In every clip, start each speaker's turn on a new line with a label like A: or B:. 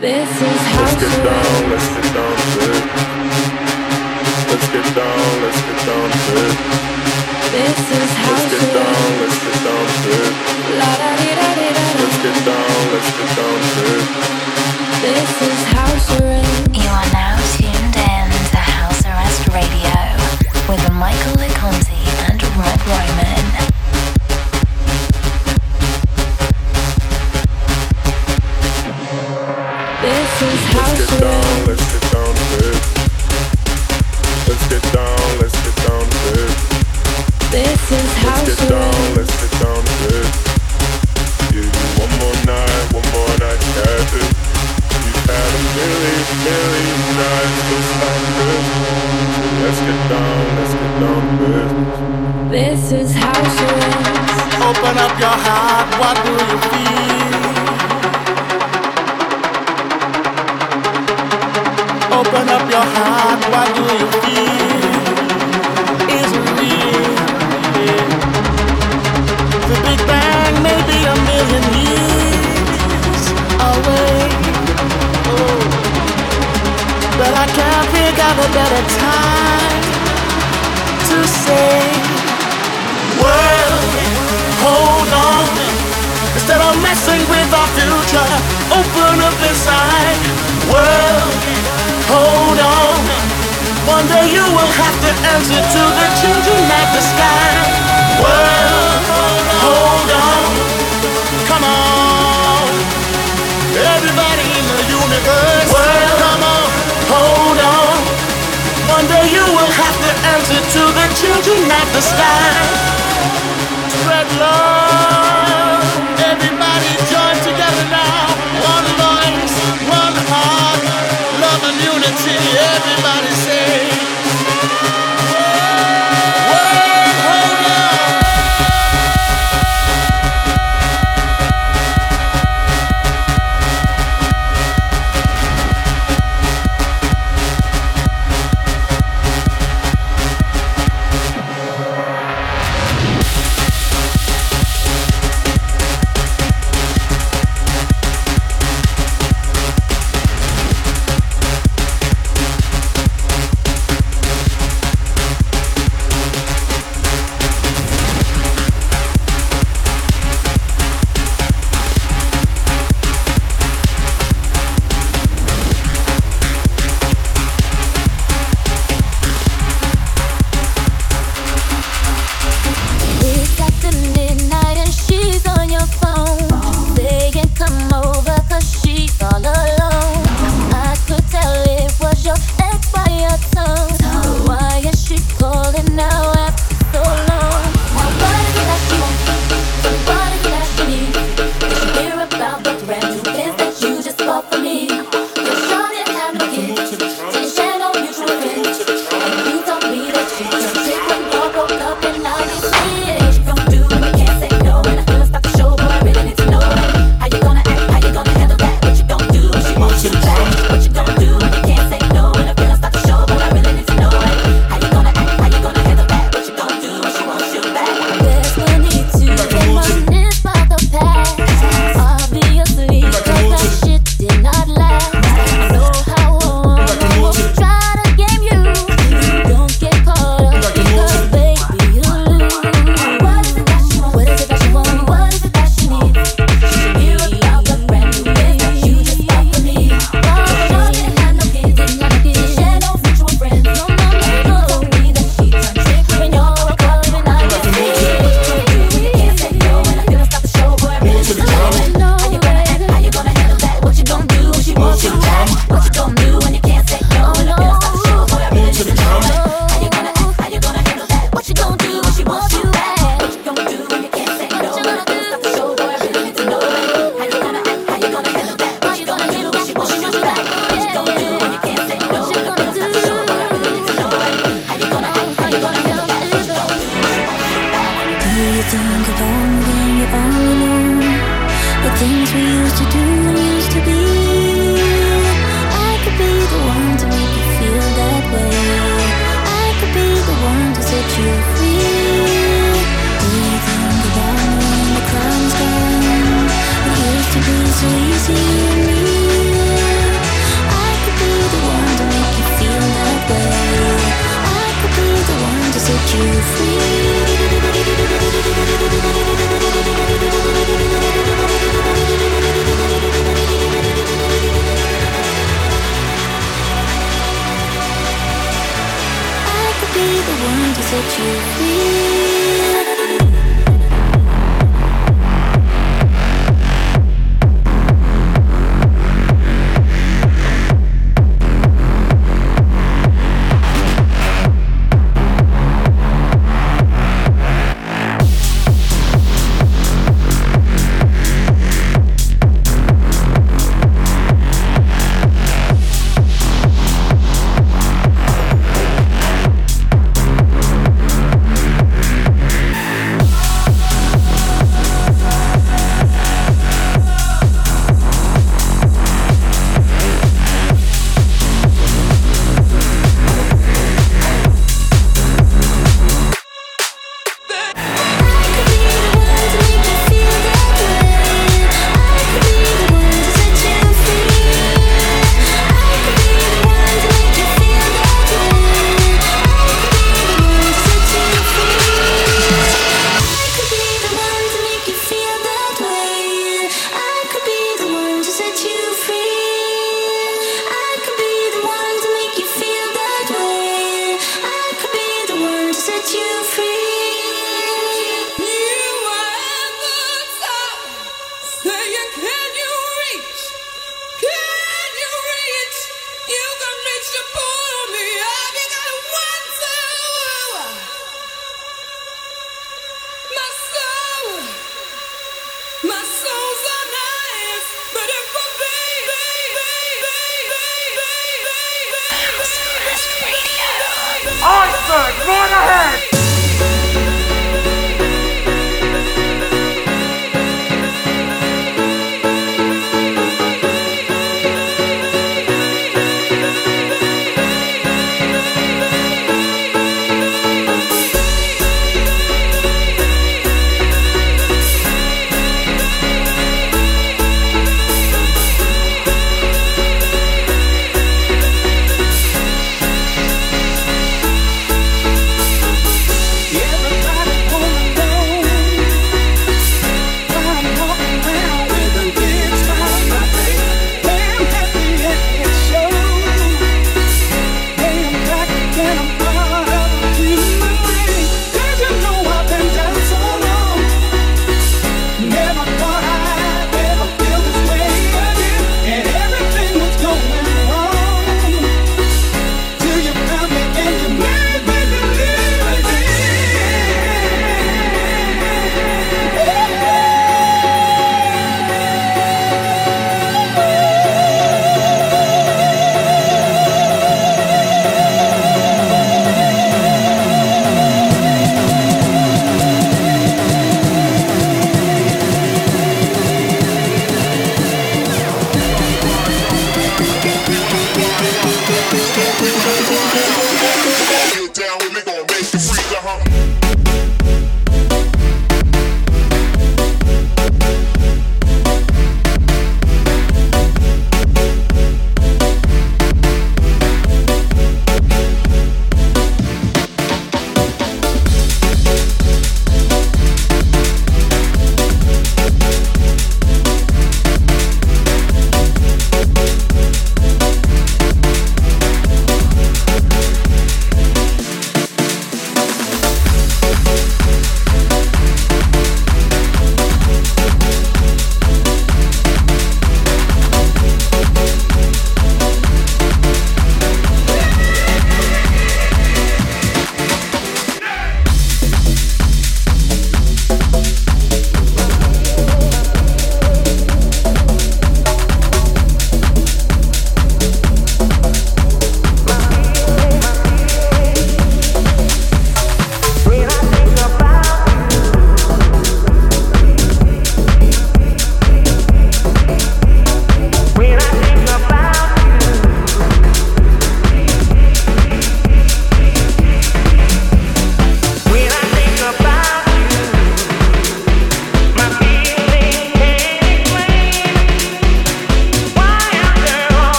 A: This is Let's get down, let's get down to it. Let's get down, let's get down to it. This is Let's get down, let's get down to it. La da di da di da. Let's get down, let's get down to it. This Let's get
B: down, right. You one more night, one more night to. You had a feeling, feeling
A: right to find me.
C: let's get down good. This is house arrest. Open up your heart, what do you feel? Better time to say world, hold on. Instead of messing with our future, open up inside. World, hold on. One day you will have to answer to the children of the sky. World, hold on. Children of the sky spread love.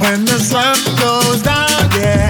C: when the sun goes down, yeah.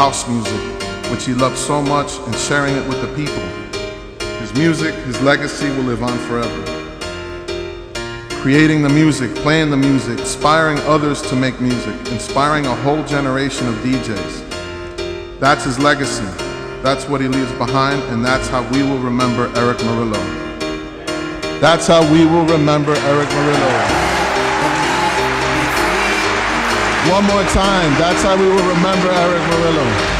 D: house music, which he loved so much, and sharing it with the people. His music, his legacy will live on forever. Creating the music, playing the music, inspiring others to make music, inspiring a whole generation of DJs. That's his legacy. That's what he leaves behind, and that's how we will remember Erick Morillo. That's how we will remember Erick Morillo. One more time. That's how we will remember
E: Erick Morillo.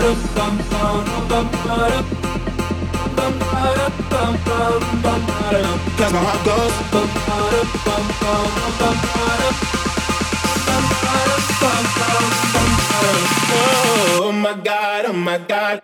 F: Goes. Oh my god, oh my god.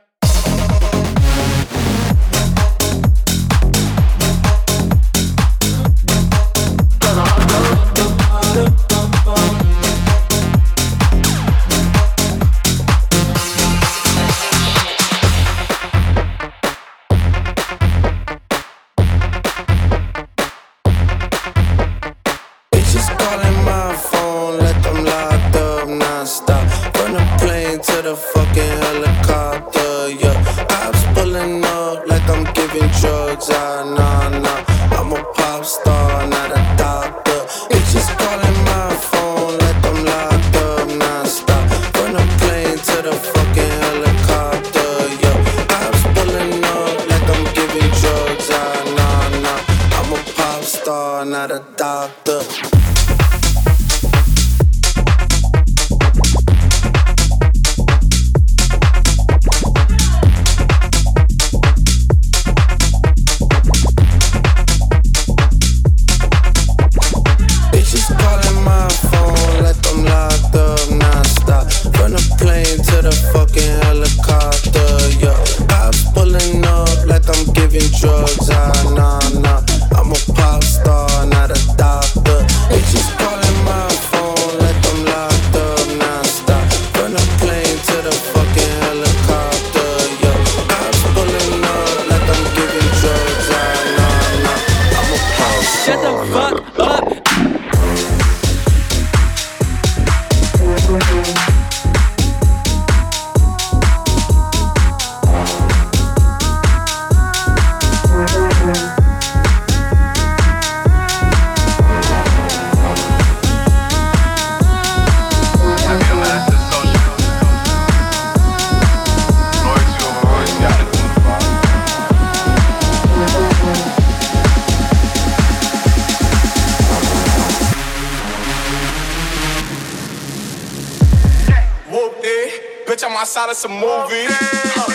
G: watch some movies. Huh.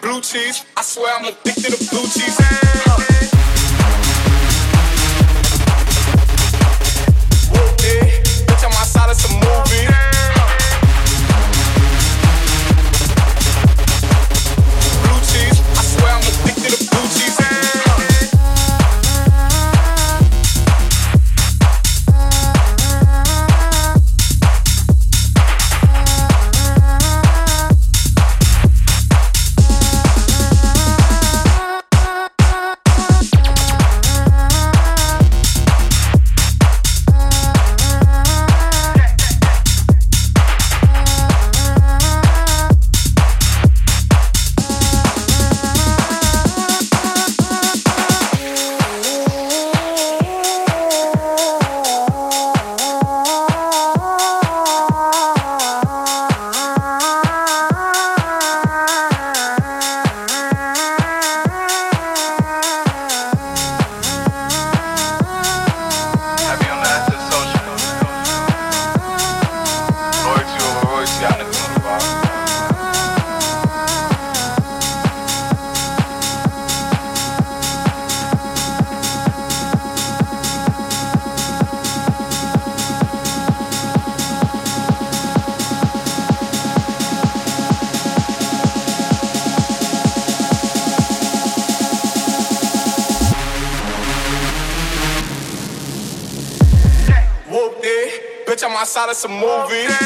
G: Blue cheese, I swear I'm addicted to blue cheese.
H: movies.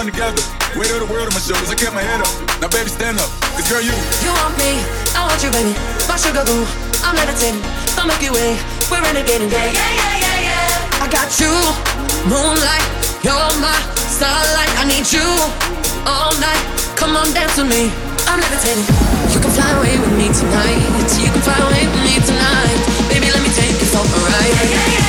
I: Run together. Weight of the world on my shoulders, I kept my head up. Now, baby, stand up. Cause girl, you.
J: You want me, I want you, baby. My sugar boo, I'm levitating. Make you wait, we're renegading. Yeah, yeah, yeah, yeah, yeah. I got you, moonlight. You're my starlight. I need you all night. Come on, dance with me. I'm levitating. You can fly away with me tonight. You can fly away with me tonight. Baby, let me take you for a ride. Yeah, yeah, yeah,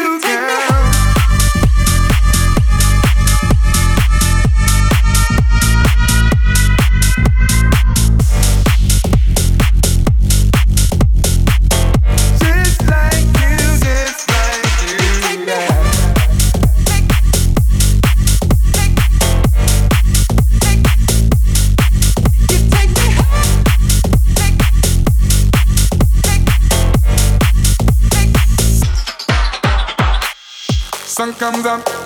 G: you, girl. Sun comes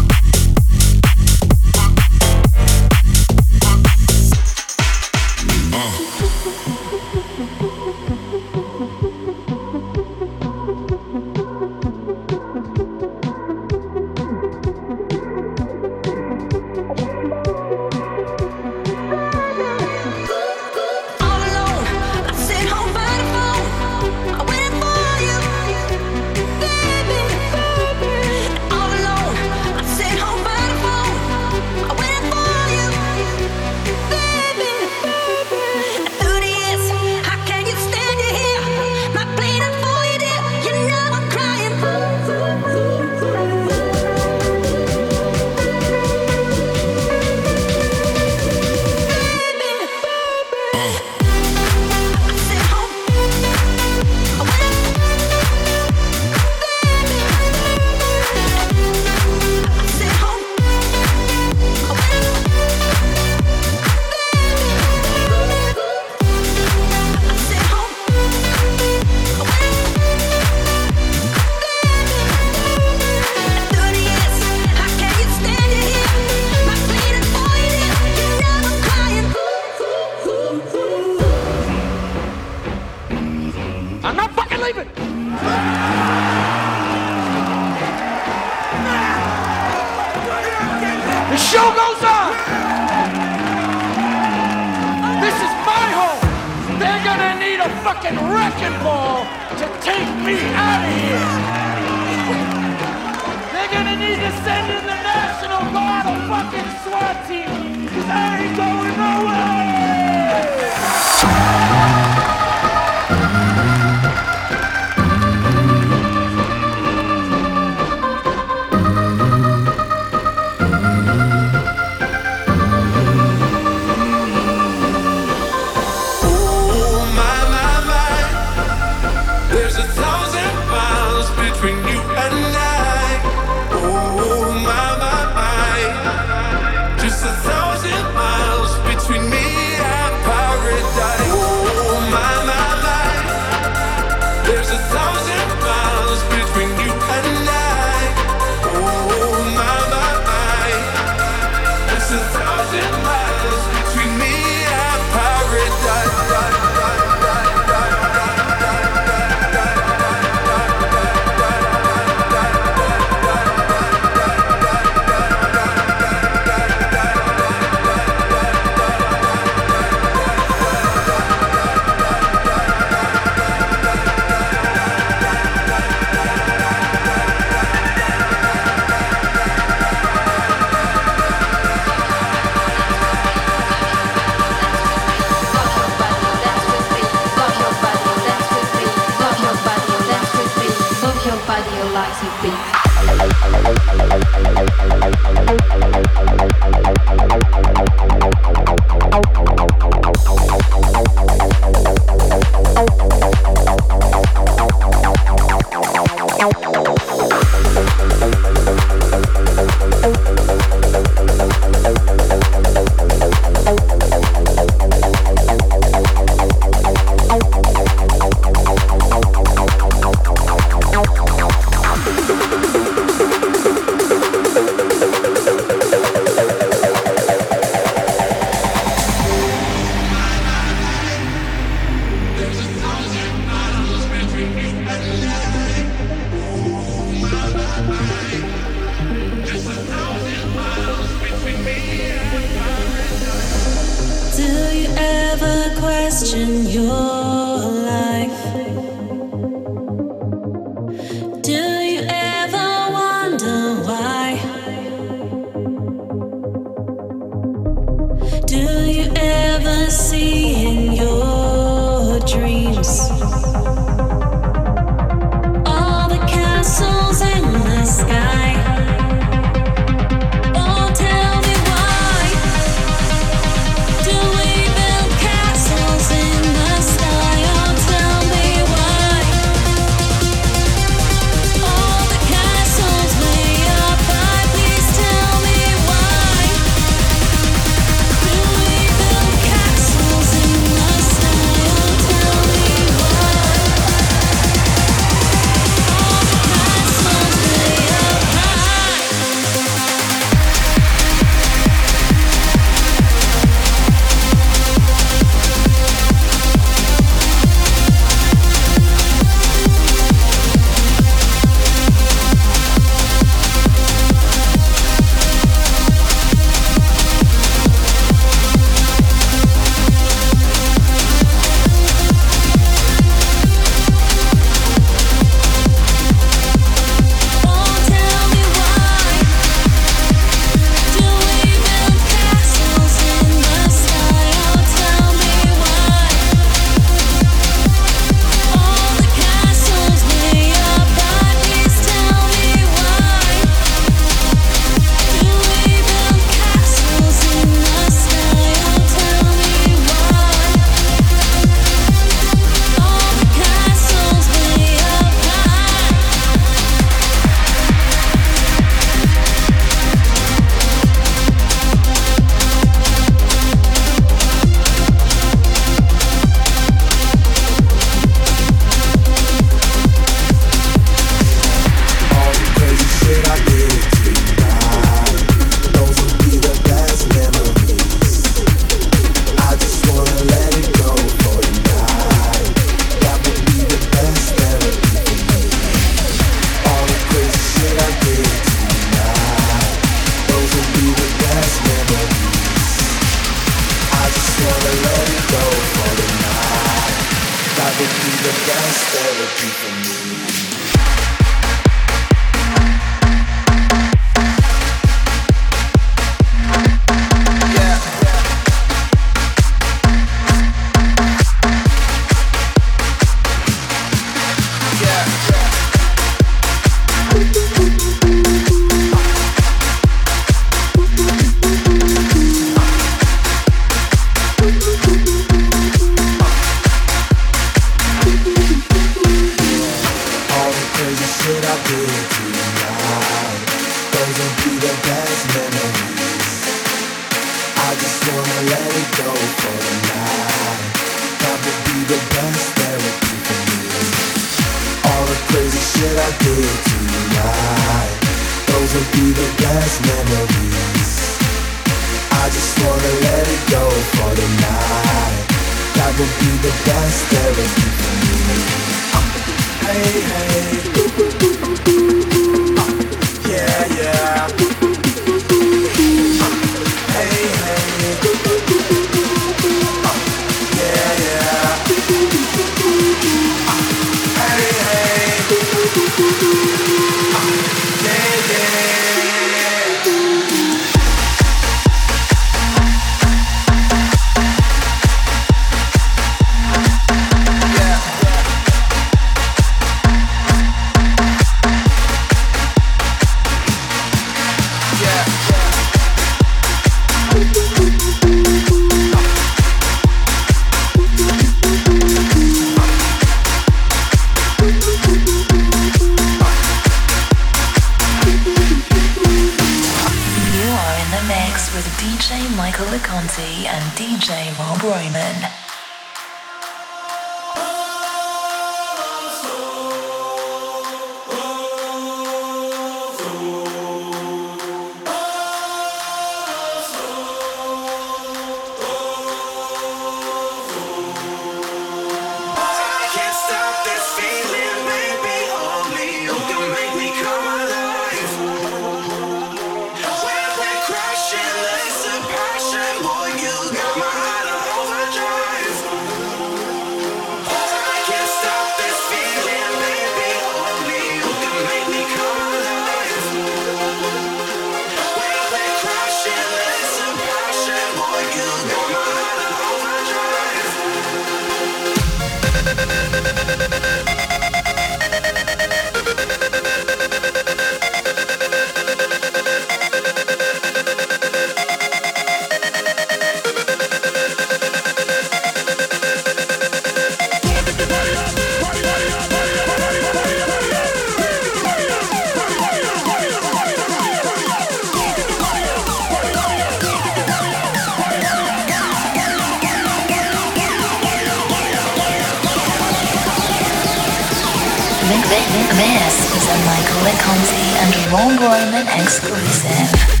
K: This is a
F: Michael LeConte and Ron Roman exclusive.